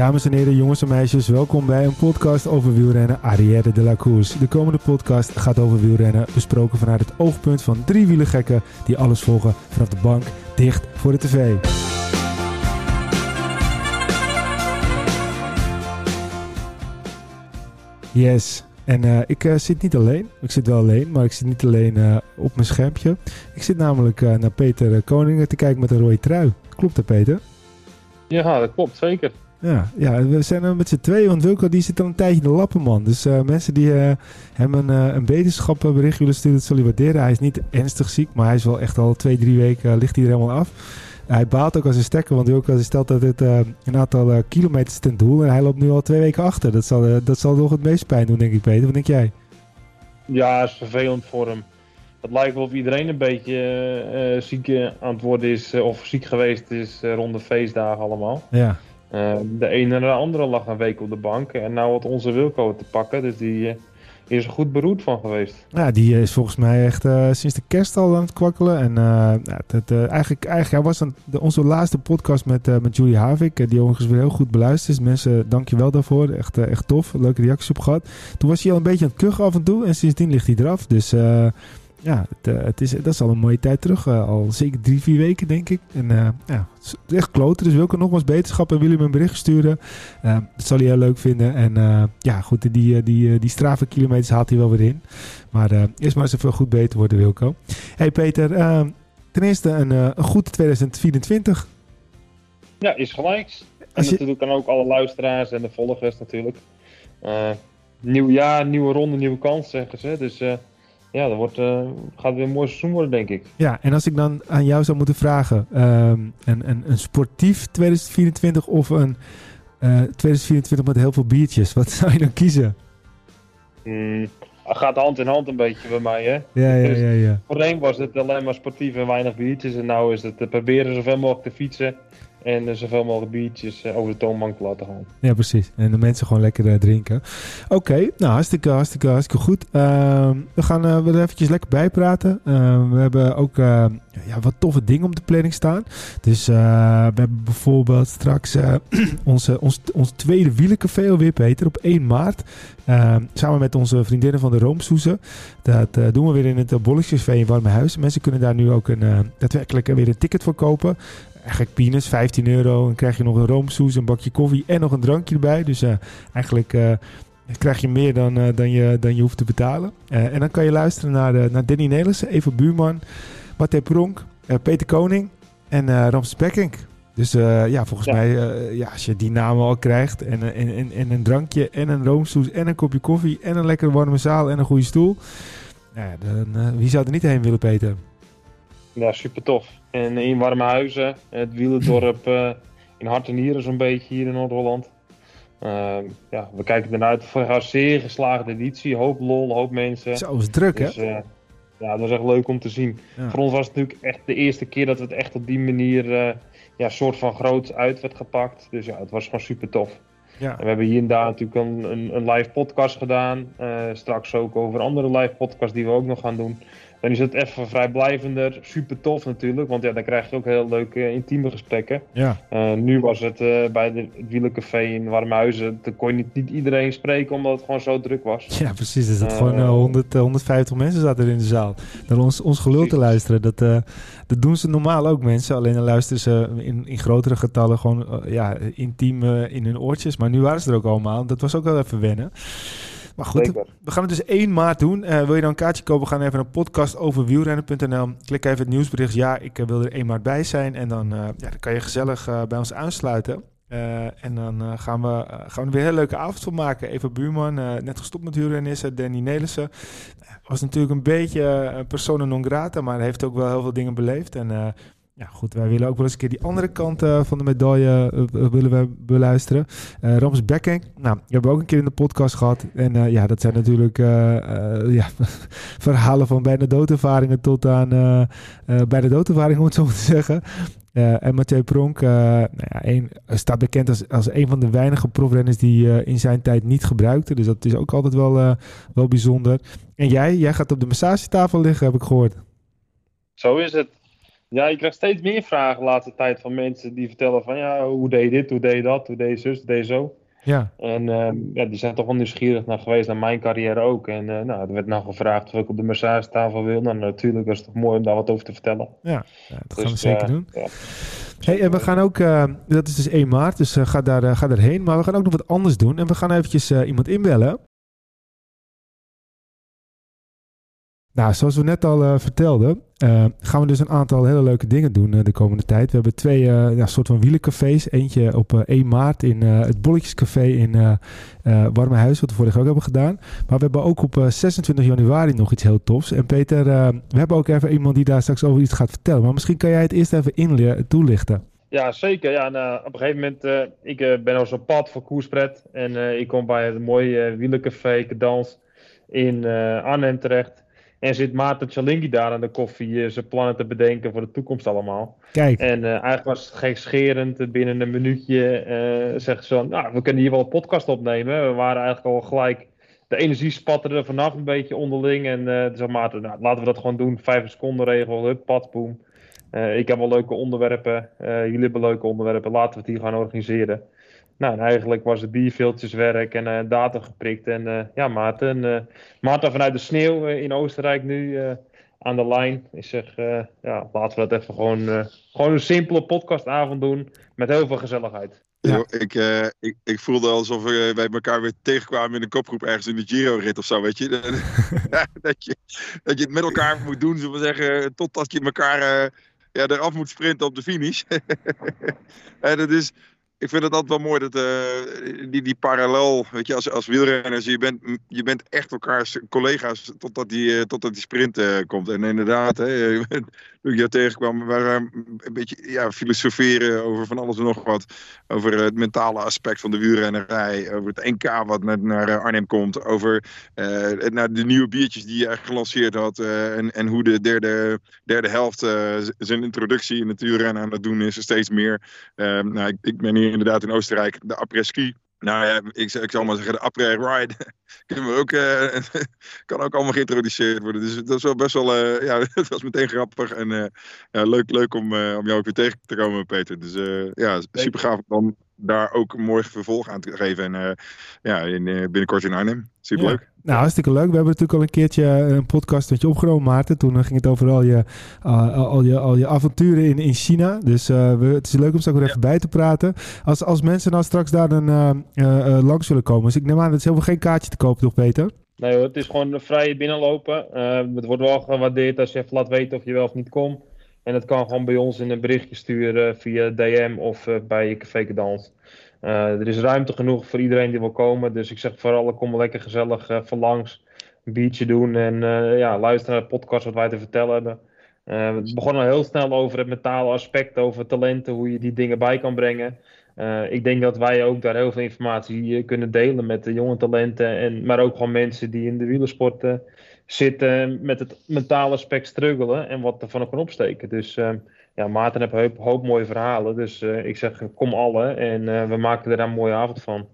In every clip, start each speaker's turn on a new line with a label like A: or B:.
A: Dames en heren, jongens en meisjes, welkom bij een podcast over wielrennen Arrière de la Course. De komende podcast gaat over wielrennen, besproken vanuit het oogpunt van drie wielergekken die alles volgen vanaf de bank dicht voor de tv. Yes, en uh, ik uh, zit niet alleen. Ik zit wel alleen, maar ik zit niet alleen uh, op mijn schermpje. Ik zit namelijk naar Peter Koningen te kijken met een rode trui. Klopt dat, Peter?
B: Ja, dat klopt, zeker.
A: Ja, ja, we zijn er met z'n tweeën, want Wilco die zit al een tijdje in de lappen, man. Dus uh, mensen die uh, hem een, uh, een wetenschapbericht willen sturen, dat zullen waarderen. Hij is niet ernstig ziek, maar hij is wel echt al twee, drie weken, ligt hij er helemaal af. Hij baalt ook als een stekker, want Wilco stelt dat het een aantal kilometers ten doel. En hij loopt nu al twee weken achter. Dat zal, dat zal nog het meest pijn doen, denk ik, Peter. Wat denk jij?
B: Ja, is vervelend voor hem. Het lijkt wel of iedereen een beetje ziek aan het worden is, of ziek geweest is rond de feestdagen allemaal.
A: Ja.
B: Uh, de ene en de andere lag een week op de bank. En nou had onze Wilco te pakken. Dus die uh, is er goed beroerd van geweest.
A: Ja, die is volgens mij echt uh, sinds de kerst al aan het kwakkelen. En eigenlijk, eigenlijk was de, onze laatste podcast met, met Julie Havik. die overigens weer heel goed beluisterd is. Mensen, dank je wel daarvoor. Echt, echt tof. Leuke reacties op gehad. Toen was hij al een beetje aan het kuchen af en toe. En sindsdien ligt hij eraf. Dus ja, het, uh, het, is, dat is al een mooie tijd terug. Uh, al zeker drie, vier weken, denk ik. En uh, ja, het is echt kloten. Dus Wilke nogmaals beterschap en wil hem een bericht sturen. dat zal hij heel leuk vinden. En ja, goed, die, die, die strave kilometers haalt hij wel weer in. Maar eerst maar eens even goed beter worden, Wilco. Hey Peter, ten eerste een, een goed 2024.
B: Ja, is gelijk. En je... natuurlijk aan ook alle luisteraars en de volgers natuurlijk. nieuw jaar, nieuwe ronde, nieuwe kans, zeggen ze. Dus ja, dat wordt, uh, gaat weer een mooi seizoen worden, denk ik.
A: Ja, en als ik dan aan jou zou moeten vragen: um, een, een, een sportief 2024 of een uh, eh, 2024 met heel veel biertjes, wat zou je dan kiezen?
B: Mm, gaat hand in hand een beetje bij mij, hè?
A: Ja, ja, ja. ja.
B: Voorheen was het alleen maar sportief en weinig biertjes. En nu is het proberen zoveel mogelijk te fietsen. En zoveel mogelijk biertjes eh, over de toonbank te laten gaan.
A: Ja, precies. En de mensen gewoon lekker uh, drinken. Oké, nou hartstikke, hartstikke, hartstikke goed. Uh, we gaan uh, er eventjes lekker bijpraten. we hebben ook ja, wat toffe dingen op de planning staan. Dus we hebben bijvoorbeeld straks onze, ons, ons tweede wielencafé alweer, Peter, op 1 maart. samen met onze vriendinnen van de Roomsoezen. Dat doen we weer in het Bolletjescafé in Warme Huis. Mensen kunnen daar nu ook een, daadwerkelijk weer een ticket voor kopen eigenlijk peanuts, 15 euro. Dan krijg je nog een roomsoes, een bakje koffie en nog een drankje erbij. Dus uh, eigenlijk uh, krijg je meer dan, uh, dan, je, dan je hoeft te betalen. en dan kan je luisteren naar, naar Danny Nelissen, Eva Buurman, Matthé Pronk, Peter Koning en Ramses Bekking. Dus ja, volgens mij, ja, als je die namen al krijgt en, en, en, en een drankje en een roomsoes en een kopje koffie en een lekkere warme zaal en een goede stoel. Ja, dan, wie zou er niet heen willen, Peter?
B: Ja, super tof. En in Warme Huizen, het wielendorp uh, in Hart en Nieren zo'n beetje hier in Noord-Holland. Uh, ja, we kijken ernaar uit voor een zeer geslaagde editie. Hoop lol, hoop mensen.
A: Zo is druk, dus, hè? Uh,
B: ja, dat was echt leuk om te zien. Voor ons was het natuurlijk echt de eerste keer dat het echt op die manier uh, ja, soort van groot uit werd gepakt. Dus ja, het was gewoon super tof. Ja. En we hebben hier en daar natuurlijk een, een, een live podcast gedaan. straks ook over andere live podcasts die we ook nog gaan doen. Dan is het even vrijblijvender, super tof natuurlijk, want ja, dan krijg je ook heel leuke intieme gesprekken.
A: Ja.
B: Uh, nu was het uh, bij de, het wielencafé in Warmhuizen, dan kon je niet, niet, iedereen spreken omdat het gewoon zo druk was.
A: Ja, precies. Dat uh, gewoon 100, 150 mensen zaten er in de zaal. Naar ons, ons gelul te luisteren. Dat, dat doen ze normaal ook mensen, alleen dan luisteren ze in, in grotere getallen gewoon ja, intiem in hun oortjes. Maar nu waren ze er ook allemaal. Dat was ook wel even wennen. Maar goed, we gaan het dus 1 maart doen. Uh, wil je dan een kaartje kopen? We gaan even een podcast over wielrennen.nl. Klik even het nieuwsbericht. Ja, ik uh, wil er 1 maart bij zijn. En dan, uh, ja, dan kan je gezellig bij ons aansluiten. en dan gaan, we, gaan we er weer een hele leuke avond van maken. Eva Buurman, net gestopt met wielrennen is Danny Nelissen. Was natuurlijk een beetje persona non grata, maar heeft ook wel heel veel dingen beleefd. En ja, goed, wij willen ook wel eens een keer die andere kant uh, van de medaille uh, willen we beluisteren. Uh, Rams Becking, nou, die hebben ook een keer in de podcast gehad. En ja, dat zijn natuurlijk ja, verhalen van bijna doodervaringen tot aan bijna doodervaringen, om het zo te zeggen. en Mathieu Pronk nou ja, een, staat bekend als, als een van de weinige profrenners die in zijn tijd niet gebruikte. Dus dat is ook altijd wel, wel bijzonder. En jij, jij gaat op de massagetafel liggen, heb ik gehoord.
B: Zo is het. Ja, je krijgt steeds meer vragen de laatste tijd van mensen die vertellen van ja, hoe deed je dit, hoe deed je dat, hoe deed je zus, hoe deed je zo.
A: Ja.
B: En ehm, ja, die zijn toch wel nieuwsgierig naar geweest, naar mijn carrière ook. En uh, nou, er werd nou gevraagd of ik op de massage-tafel wil. Nou, natuurlijk is het toch mooi om daar wat over te vertellen.
A: Ja, ja dat gaan we dus, zeker doen. Ja. Hey, en we gaan ook, uh, dat is dus 1 maart, dus uh, ga, daar, ga daarheen. Maar we gaan ook nog wat anders doen. En we gaan eventjes iemand inbellen. Nou, zoals we net al uh, vertelden, uh, gaan we dus een aantal hele leuke dingen doen uh, de komende tijd. We hebben twee ja, soort van wielencafés. Eentje op 1 maart in het Bolletjescafé in Warme Huis, wat we vorig ook hebben gedaan. Maar we hebben ook op 26 januari nog iets heel tofs. En Peter, we hebben ook even iemand die daar straks over iets gaat vertellen. Maar misschien kan jij het eerst even in toelichten.
B: Ja, zeker. Ja, nou, op een gegeven moment, ik ben al zo'n pad voor koerspret. En ik kom bij het mooie wielencafé Dans in Arnhem terecht. En zit Maarten Chalingi daar aan de koffie uh, zijn plannen te bedenken voor de toekomst allemaal.
A: Kijk.
B: En uh, eigenlijk was het gekscherend. Binnen een minuutje uh, zeggen ze van, nou, we kunnen hier wel een podcast opnemen. We waren eigenlijk al gelijk, de energie spatte er vanaf een beetje onderling. En uh, zei Maarten, nou, laten we dat gewoon doen. Vijf seconden regel, hup, pad, boom. ik heb wel leuke onderwerpen, jullie hebben leuke onderwerpen. Laten we het hier gaan organiseren. Nou, en eigenlijk was het bierveeltjeswerk en uh, data geprikt. En uh, ja, Maarten, uh, Maarten vanuit de sneeuw in Oostenrijk nu aan de lijn. Ik zeg, ja, laten we dat even gewoon, gewoon een simpele podcastavond doen met heel veel gezelligheid.
C: Ja. ik, ik, ik voelde alsof we bij elkaar weer tegenkwamen in een kopgroep ergens in de Giro-rit of zo, weet je. dat, je. dat je het met elkaar moet doen, zullen we zeggen, totdat je elkaar ja, eraf moet sprinten op de finish. en dat is, ik vind het altijd wel mooi dat uh, die, die parallel, weet je, als, als wielrenners, je bent, je bent echt elkaars collega's totdat die, uh, totdat die sprint uh, komt. En inderdaad, hè, toen ik jou tegenkwam, waren een beetje ja, filosoferen over van alles en nog wat. Over het mentale aspect van de wielrennerij, over het NK wat naar, naar Arnhem komt, over naar de nieuwe biertjes die je gelanceerd had en, en hoe de derde, derde helft zijn introductie in het wielrennen aan het doen is, steeds meer. nou, ik, ik ben hier inderdaad in Oostenrijk de après-ski. Nou ja, ik, ik zal maar zeggen, de après-ride kunnen we ook, uh, kan ook allemaal geïntroduceerd worden. Dus dat is wel best wel, uh, ja, dat was meteen grappig en uh, ja, leuk, leuk om, om jou ook weer tegen te komen, Peter. Dus ja, super gaaf om daar ook een mooi vervolg aan te geven. En ja, in, binnenkort in Arnhem. Super leuk.
A: Nou, hartstikke leuk. We hebben natuurlijk al een keertje een podcast met je opgenomen, Maarten. Toen ging het over al je, al je, al je avonturen in, in China. Dus we, het is leuk om zo weer even bij te praten. Als, als mensen nou straks daar dan langs zullen komen. Dus ik neem aan dat ze helemaal geen kaartje te kopen, toch Peter?
B: Nee hoor, het is gewoon een vrije binnenlopen. Uh, het wordt wel gewaardeerd als je even laat weten of je wel of niet komt. En dat kan gewoon bij ons in een berichtje sturen via DM of uh, bij Café Cadans. Uh, er is ruimte genoeg voor iedereen die wil komen. Dus ik zeg vooral, kom lekker gezellig van langs. Een biertje doen en ja, luisteren naar de podcast wat wij te vertellen hebben. we begonnen heel snel over het mentale aspect, over talenten, hoe je die dingen bij kan brengen. Ik denk dat wij ook daar heel veel informatie kunnen delen met de jonge talenten. En, maar ook gewoon mensen die in de wielersport zitten met het mentale aspect struggelen en wat ervan kan opsteken. Dus ja, Maarten heeft een hoop, mooie verhalen. Dus ik zeg kom alle en we maken er een mooie avond van.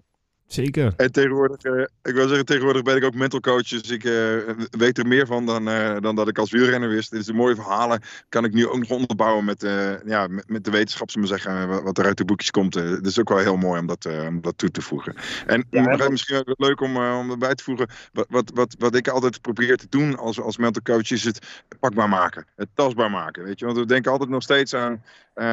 A: Zeker.
C: En tegenwoordig, uh, ik wil zeggen, tegenwoordig ben ik ook mental coach. Dus ik uh, weet er meer van dan, uh, dan dat ik als wielrenner wist. Dus de mooie verhalen kan ik nu ook nog onderbouwen met, ja, met, met, de wetenschap, zullen zeggen, wat er uit de boekjes komt. dat is ook wel heel mooi om dat, om dat toe te voegen. En ja, misschien ook leuk om, om erbij te voegen. Wat, wat, wat, wat ik altijd probeer te doen als, als mental coach is het pakbaar maken. Het tastbaar maken. Weet je? Want we denken altijd nog steeds aan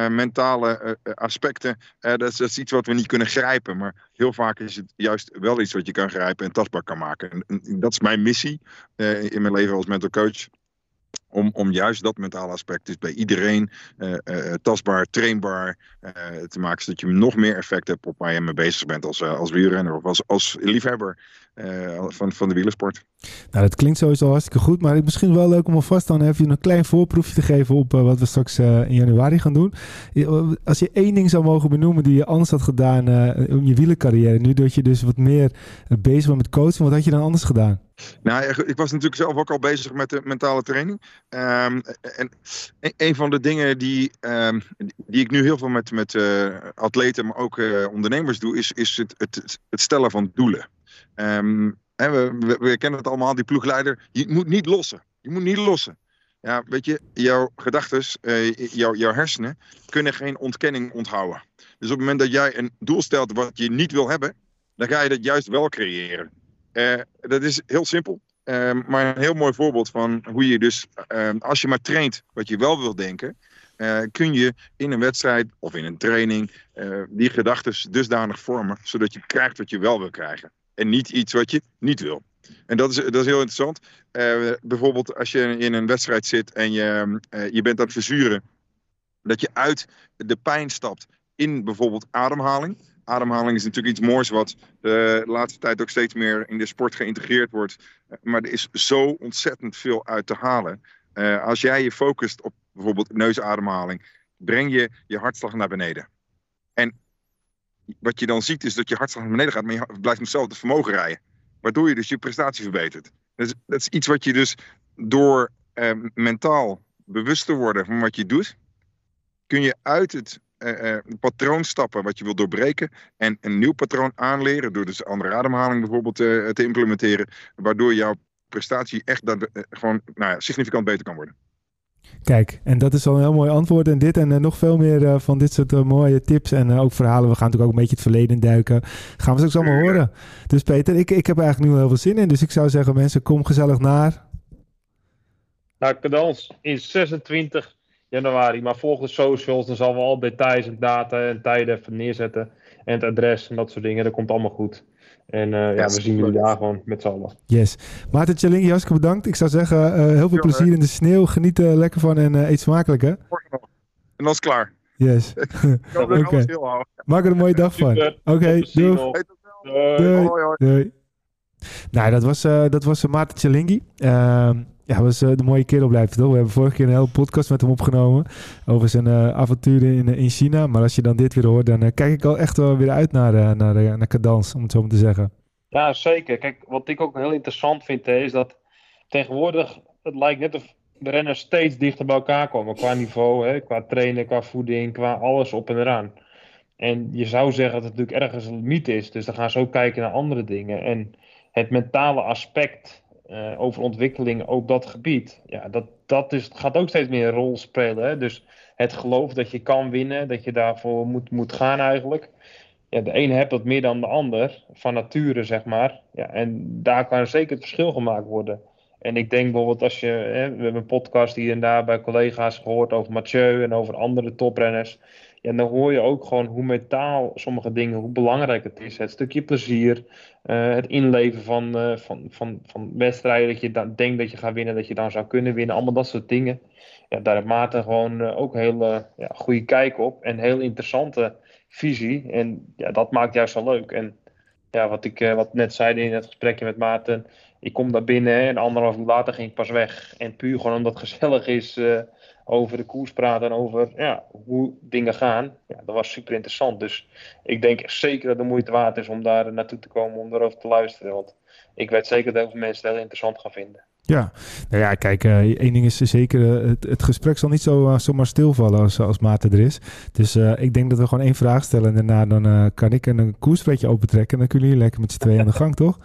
C: mentale aspecten. dat, is, dat is iets wat we niet kunnen grijpen. Maar heel vaak is het juist wel iets wat je kan grijpen en tastbaar kan maken. En, dat is mijn missie in mijn leven als mental coach. Om, om juist dat mentale aspect dus bij iedereen tastbaar, trainbaar te maken. Zodat je nog meer effect hebt op waar je mee bezig bent als, als wielrenner of als, als liefhebber van, van de wielersport.
A: Nou, dat klinkt sowieso hartstikke goed. Maar het is misschien wel leuk om alvast dan even een klein voorproefje te geven op wat we straks in januari gaan doen. Als je één ding zou mogen benoemen die je anders had gedaan in je wielercarrière. Nu dat je dus wat meer bezig bent met coachen. Wat had je dan anders gedaan?
C: Nou, ik was natuurlijk zelf ook al bezig met de mentale training. Um, en een van de dingen die, um, die ik nu heel veel met, met uh, atleten, maar ook uh, ondernemers doe, is, is het, het, het stellen van doelen. Um, we, we, kennen het allemaal, die ploegleider. Je moet niet lossen. Je moet niet lossen. Ja, weet je, jouw gedachten, uh, jouw, hersenen kunnen geen ontkenning onthouden. Dus op het moment dat jij een doel stelt wat je niet wil hebben, dan ga je dat juist wel creëren. Uh, dat is heel simpel, uh, maar een heel mooi voorbeeld van hoe je dus, ehm, als je maar traint wat je wel wil denken, uh, kun je in een wedstrijd of in een training die gedachten dusdanig vormen, zodat je krijgt wat je wel wil krijgen. En niet iets wat je niet wil. En dat is, dat is heel interessant. Uh, bijvoorbeeld als je in een wedstrijd zit en je, uh, je bent aan het verzuren. Dat je uit de pijn stapt in bijvoorbeeld ademhaling. Ademhaling is natuurlijk iets moois wat de laatste tijd ook steeds meer in de sport geïntegreerd wordt. Maar er is zo ontzettend veel uit te halen. Als jij je focust op bijvoorbeeld neusademhaling, breng je je hartslag naar beneden. Wat je dan ziet is dat je hartslag naar beneden gaat, maar je blijft hetzelfde vermogen rijden. Waardoor je dus je prestatie verbetert. Dus dat is iets wat je dus door eh, mentaal bewust te worden van wat je doet, kun je uit het uh, uh, patroon stappen wat je wil doorbreken en een nieuw patroon aanleren door dus andere ademhaling bijvoorbeeld uh, te implementeren, waardoor jouw prestatie echt dat, gewoon nou ja, significant beter kan worden.
A: Kijk, en dat is al een heel mooi antwoord. En dit en uh, nog veel meer uh, van dit soort uh, mooie tips en ook verhalen. We gaan natuurlijk ook een beetje het verleden duiken. Gaan we straks allemaal horen. Dus Peter, ik, ik heb eigenlijk nu heel veel zin in. Dus ik zou zeggen, mensen, kom gezellig naar.
B: Nou, cadans in 26 januari. Maar volg de socials, dan zal we al details en data en tijden even neerzetten. En het adres en dat soort dingen. Dat komt allemaal goed. En uh, ja, we zien jullie daar gewoon met z'n allen.
A: Yes. Maarten Tjallingi, hartstikke bedankt. Ik zou zeggen, uh, heel veel plezier in de sneeuw. Geniet er lekker van en uh, eet smakelijk, hè?
C: En dan is klaar.
A: Yes. Oké. Okay. Maak er een mooie dag van. Oké, okay, doei. Doei. Doei. doei. Nou, dat was, dat was Maarten Tjallingi. Ja, was uh, de mooie kerel blijft toch? We hebben vorige keer een hele podcast met hem opgenomen over zijn uh, avonturen in, in China. Maar als je dan dit weer hoort, dan kijk ik al echt wel weer uit naar, naar, naar Cadans, om het zo maar te zeggen.
B: Ja, zeker. Kijk, wat ik ook heel interessant vind, is dat tegenwoordig, het lijkt net of de renners steeds dichter bij elkaar komen. Qua niveau, hè, qua trainen, qua voeding, qua alles op en eraan. En je zou zeggen dat het natuurlijk ergens een limiet is. Dus dan gaan ze ook kijken naar andere dingen. En het mentale aspect uh, over ontwikkeling op dat gebied. Ja, dat, dat is, gaat ook steeds meer een rol spelen. Hè? Dus het geloof dat je kan winnen, dat je daarvoor moet, moet gaan eigenlijk. Ja, de ene hebt dat meer dan de ander, van nature zeg maar. Ja, en daar kan zeker het verschil gemaakt worden. En ik denk bijvoorbeeld als je, hè, we hebben een podcast hier en daar bij collega's gehoord over Mathieu en over andere toprenners. En dan hoor je ook gewoon hoe metaal sommige dingen, hoe belangrijk het is. Het stukje plezier, uh, het inleven van, uh, van, van, van wedstrijden, dat je dan denkt dat je gaat winnen, dat je dan zou kunnen winnen. Allemaal dat soort dingen. Ja, daar heeft Maarten gewoon uh, ook hele ja, goede kijk op en heel interessante visie. En ja, dat maakt juist zo leuk. En ja, wat ik wat net zei in het gesprekje met Maarten, ik kom daar binnen en anderhalf uur later ging ik pas weg. En puur gewoon omdat het gezellig is over de koers praten en over ja, hoe dingen gaan. Ja, dat was super interessant. Dus ik denk zeker dat het de moeite waard is om daar naartoe te komen om erover te luisteren. Want ik weet zeker dat heel veel mensen het heel interessant gaan vinden.
A: Ja, nou ja, kijk, uh, één ding is zeker, uh, het, het, gesprek zal niet zo, uh, zomaar stilvallen als, als Maarten er is. Dus ik denk dat we gewoon één vraag stellen en daarna dan kan ik een koerspretje opentrekken en dan kunnen jullie lekker met z'n tweeën aan de gang, toch?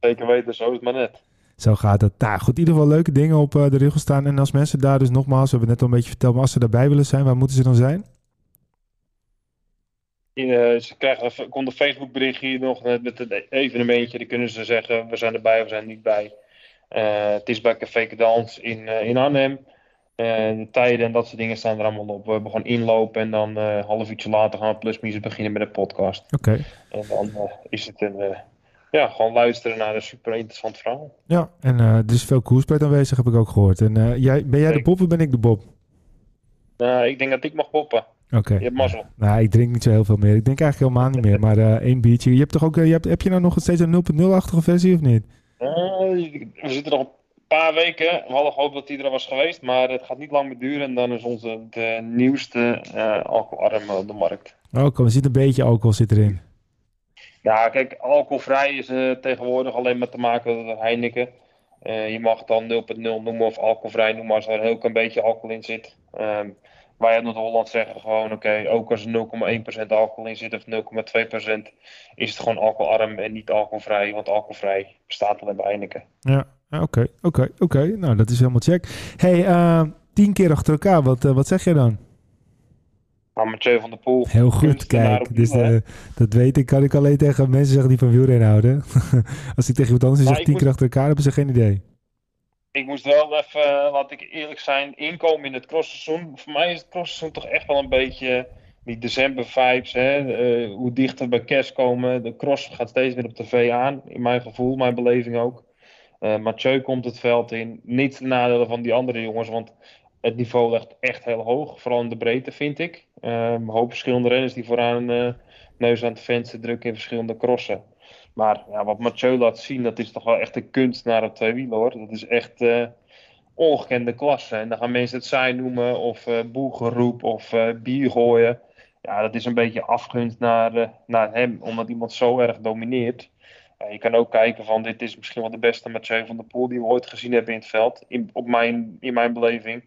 B: Zeker weten, zo is het maar net.
A: Zo gaat het. Nou goed, in ieder geval leuke dingen op uh, de regel staan. En als mensen daar dus nogmaals, we hebben net al een beetje verteld, maar als ze daarbij willen zijn, waar moeten ze dan zijn?
B: Uh, ze krijgen komt een Facebook berichtje hier nog met het evenementje. Dan kunnen ze zeggen, we zijn erbij of we zijn niet bij. Uh, het is bij Café Cadans in, in Arnhem. de tijden en dat soort dingen staan er allemaal op. We hebben gewoon inlopen en dan een half uurtje later gaan we plusminus beginnen met een podcast.
A: Oké.
B: En dan is het een ja, gewoon luisteren naar een super interessant verhaal.
A: Ja, en uh, er is veel koerspret aanwezig, heb ik ook gehoord. En uh, jij, ben jij de Bob of ben ik de Bob?
B: Uh, ik denk dat ik mag poppen.
A: Oké. Okay.
B: Je hebt mazzel.
A: Nou, ik drink niet zo heel veel meer. Ik denk eigenlijk helemaal niet meer, maar uh, één biertje. Je hebt toch ook, je hebt, heb je nou nog steeds een 0.0-achtige versie of niet?
B: we zitten nog een paar weken. We hadden gehoopt dat die er was geweest, maar het gaat niet lang meer duren. En dan is onze de nieuwste alcoholarm op de markt.
A: Oh, kom, er zit een beetje alcohol zit erin.
B: Ja, kijk, alcoholvrij is uh, tegenwoordig alleen maar te maken met Heineken. Uh, je mag dan 0.0 noemen of alcoholvrij noemen als er een heel klein beetje alcohol in zit. Um, wij in Noord-Holland zeggen gewoon, oké, ook als er 0,1% alcohol in zit of 0,2% is het gewoon alcoholarm en niet alcoholvrij, want alcoholvrij bestaat alleen bij Heineken.
A: Ja, Oké, oké, oké. Nou, dat is helemaal check. Hey, uh, tien keer achter elkaar. Wat, wat zeg jij dan?
B: Nou, Mathieu van der Poel.
A: Heel goed, kijk. Dus dat weet ik. Kan ik alleen tegen mensen zeggen die van wielrennen houden. Als ik tegen iemand anders zeg tien keer achter elkaar, hebben ze geen idee
B: ik moest wel even, laat ik eerlijk zijn, inkomen in het crossseizoen. Voor mij is het crossseizoen toch echt wel een beetje die december vibes. Hè? Uh, hoe dichter bij kerst komen. De cross gaat steeds meer op tv aan. In mijn gevoel, mijn beleving ook. Uh, Mathieu komt het veld in. Niet de nadelen van die andere jongens, want het niveau ligt echt heel hoog. Vooral in de breedte, vind ik. Uh, een hoop verschillende renners die vooraan uh, neus aan het venster drukken in verschillende crossen. Maar ja, wat Mathieu laat zien, dat is toch wel echt een kunst naar het tweewielen hoor. Dat is echt uh, ongekende klasse. En dan gaan mensen het saai noemen of uh, boelgeroep of bier gooien. Ja, dat is een beetje afgunst naar, naar hem, omdat iemand zo erg domineert. je kan ook kijken van dit is misschien wel de beste Mathieu van der Poel die we ooit gezien hebben in het veld. In, op mijn, in mijn beleving.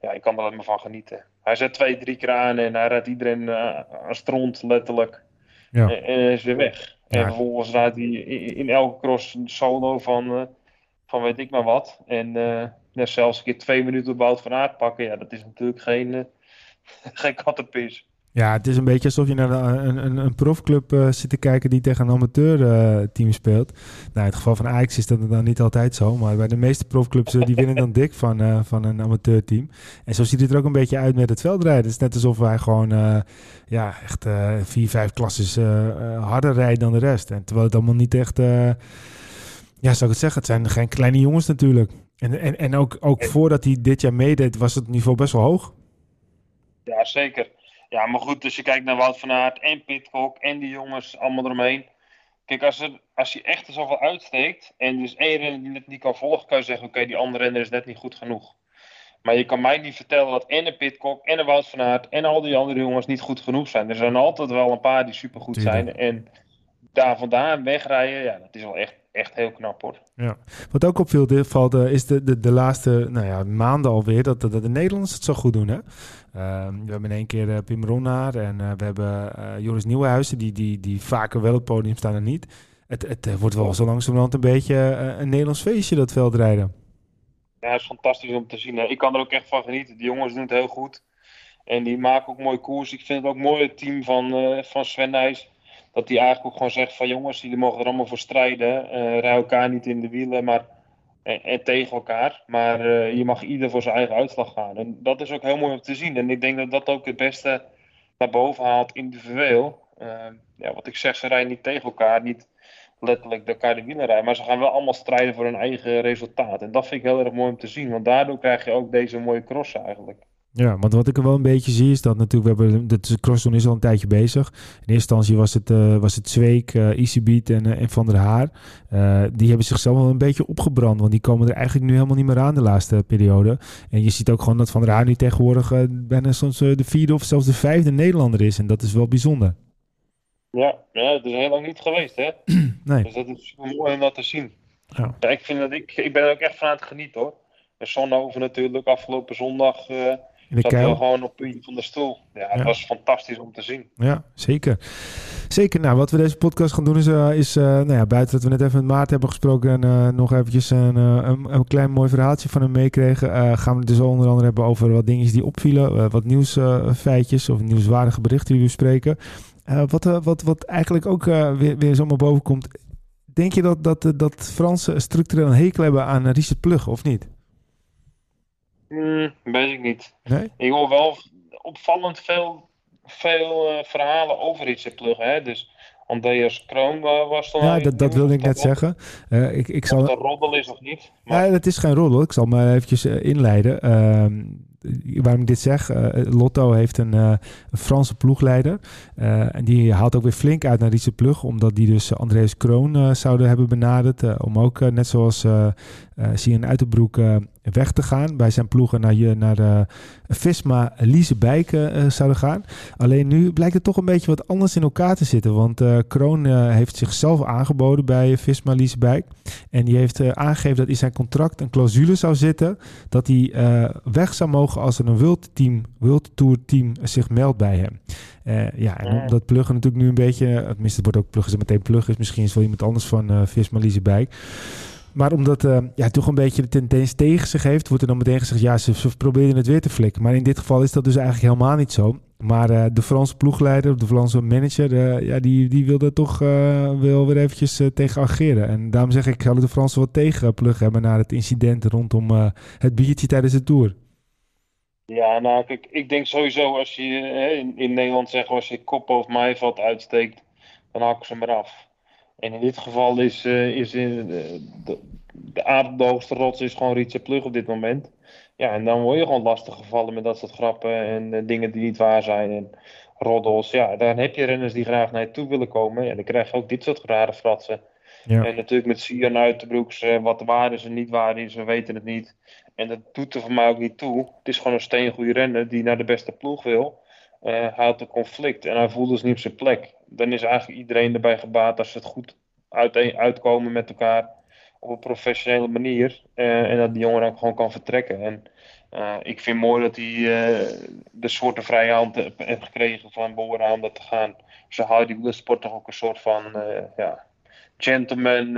B: Ja, ik kan er alleen maar van genieten. Hij zet twee, drie keer aan en hij redt iedereen aan stront, letterlijk. Ja. En, en is weer weg. En vervolgens rijdt hij in elke cross een solo van, uh, van weet ik maar wat. En uh, zelfs een keer twee minuten op Wout van Aert pakken. Ja, dat is natuurlijk geen, uh, geen kattenpis.
A: Ja, het is een beetje alsof je naar een, een, een profclub uh, zit te kijken die tegen een amateurteam uh, speelt. Nou, in het geval van Ajax is dat dan niet altijd zo. Maar bij de meeste profclubs uh, die winnen dan dik van, van een amateurteam. En zo ziet het er ook een beetje uit met het veldrijden. Het is net alsof wij gewoon ja, echt vier, vijf klassen harder rijden dan de rest. En terwijl het allemaal niet echt... ja, zou ik het zeggen? Het zijn geen kleine jongens natuurlijk. En, en, en ook, ook voordat hij dit jaar meedeed was het niveau best wel hoog.
B: Ja, zeker. Ja, maar goed, als je kijkt naar Wout van Aert en Pitcock en die jongens allemaal eromheen. Kijk, als, er, als je echt er zoveel uitsteekt en dus één renner die het niet kan volgen, kan je zeggen, oké, die andere renner is net niet goed genoeg. Maar je kan mij niet vertellen dat en een Pitcock en een Wout van Aert en al die andere jongens niet goed genoeg zijn. Er zijn altijd wel een paar die supergoed zijn. En daar vandaan wegrijden, ja, dat is wel echt, echt heel knap hoor.
A: Ja. Wat ook opviel valt, uh, is de, de, de laatste nou ja, maanden alweer dat, dat de Nederlanders het zo goed doen. Hè? Uh, we hebben in één keer uh, Pim Ronnaar en uh, we hebben Joris Nieuwenhuizen, die, die, die vaker wel op het podium staan en niet. Het, het wordt wel zo langzamerhand een beetje een Nederlands feestje, dat veldrijden.
B: Ja, het is fantastisch om te zien. Ik kan er ook echt van genieten. Die jongens doen het heel goed. En die maken ook mooi koers. Ik vind het ook mooi, het team van, van Sven Nijs dat hij eigenlijk ook gewoon zegt van jongens, jullie mogen er allemaal voor strijden. Uh, rij elkaar niet in de wielen, maar en, en tegen elkaar. Maar je mag ieder voor zijn eigen uitslag gaan. En dat is ook heel mooi om te zien. En ik denk dat dat ook het beste naar boven haalt individueel. Uh, ja, wat ik zeg, ze rijden niet tegen elkaar, niet letterlijk de elkaar de wielen rijden. Maar ze gaan wel allemaal strijden voor hun eigen resultaat. En dat vind ik heel erg mooi om te zien. Want daardoor krijg je ook deze mooie cross eigenlijk.
A: Ja, want wat ik er wel een beetje zie is dat natuurlijk, we hebben, de crosszone is al een tijdje bezig. In eerste instantie was het, uh, was het Zweek, uh, Easybeat en, uh, en Van der Haar. die hebben zichzelf wel een beetje opgebrand, want die komen er eigenlijk nu helemaal niet meer aan de laatste periode. En je ziet ook gewoon dat Van der Haar nu tegenwoordig bijna soms de vierde of zelfs de vijfde Nederlander is. En dat is wel bijzonder.
B: Ja, ja dat is heel lang niet geweest, hè? nee. Dus dat is mooi om dat te zien. Ja. ja. ik, vind dat ik, ik ben er ook echt van aan het genieten, hoor. En Zonhoven natuurlijk afgelopen zondag de zat gewoon op puntje van de stoel. Ja, het was fantastisch om te zien.
A: Ja, zeker. Zeker. Nou, wat we deze podcast gaan doen is, uh, is uh, nou ja, buiten dat we net even met Maarten hebben gesproken en uh, nog eventjes een, een, een, klein mooi verhaaltje van hem meekregen, gaan we het dus onder andere hebben over wat dingen die opvielen, wat nieuwsfeitjes of nieuwswaardige berichten die we bespreken. wat, wat, wat eigenlijk ook weer, weer zomaar boven komt. Denk je dat, dat, dat Fransen structureel een hekel hebben aan Richard Plug, of niet?
B: Hmm, weet ik niet. Nee? Ik hoor wel opvallend veel, veel uh, verhalen over Richard Plug. Hè? Dus Andreas Kroon was dan...
A: Ja, dat, dat wilde ik net zeggen. Uh, ik, ik zal...
B: Of dat roddel is of niet.
A: Maar... Ja, dat is geen roddel. Ik zal me eventjes uh, inleiden. Uh, waarom ik dit zeg, Lotto heeft een, een Franse ploegleider. En die haalt ook weer flink uit naar Richard Plug, omdat die dus Andreas Kroon zouden hebben benaderd. om ook, net zoals Sian Uiterbroek, weg te gaan. Bij zijn ploegen naar, je, naar uh, Visma Liesebijk uh, zouden gaan. Alleen nu blijkt het toch een beetje wat anders in elkaar te zitten. Want uh, Kroon heeft zichzelf aangeboden bij Visma Liesebijk. En die heeft aangegeven dat in zijn contract een clausule zou zitten. Dat hij weg zou mogen als er een World, team, World Tour team zich meldt bij hem. ja, en omdat Pluggen natuurlijk nu een beetje... Tenminste, het wordt ook Pluggen, meteen Pluggen is. Misschien is wel iemand anders van Visma Liesebijk. Maar omdat uh, ja, toch een beetje de tendens tegen zich heeft, wordt er dan meteen gezegd, ja, ze, ze proberen het weer te flikken. Maar in dit geval is dat dus eigenlijk helemaal niet zo. Maar uh, de Franse ploegleider, de Franse manager, uh, ja, die, die wilde toch wel weer eventjes tegen ageren. En daarom zeg ik, zouden de Fransen wat tegenplug hebben naar het incident rondom het biertje tijdens de Tour.
B: Ja, nou ik denk sowieso als je in, in Nederland zegt, als je kop of maaiveld uitsteekt, dan hakken ze hem eraf. En in dit geval is, uh, is in, de, de, hoogste rots is gewoon Richard Plug op dit moment. Ja, en dan word je gewoon lastig gevallen met dat soort grappen en uh, dingen die niet waar zijn. En roddels. Ja, dan heb je renners die graag naar je toe willen komen. Ja, dan krijg je ook dit soort rare fratsen. Ja. En natuurlijk met Sian Uiterbroeks, uh, wat waar is en niet waar is, we weten het niet. En dat doet er voor mij ook niet toe. Het is gewoon een steengoede renner die naar de beste ploeg wil. Uh, hij had een conflict en hij voelde zich niet op zijn plek. Dan is eigenlijk iedereen erbij gebaat als ze het goed uitkomen met elkaar op een professionele manier. Uh, en dat die jongen dan gewoon kan vertrekken. En uh, ik vind mooi dat hij de soorten vrije hand heeft gekregen van Boeren om dat te gaan. Zo houdt die sport toch ook een soort van ja, gentleman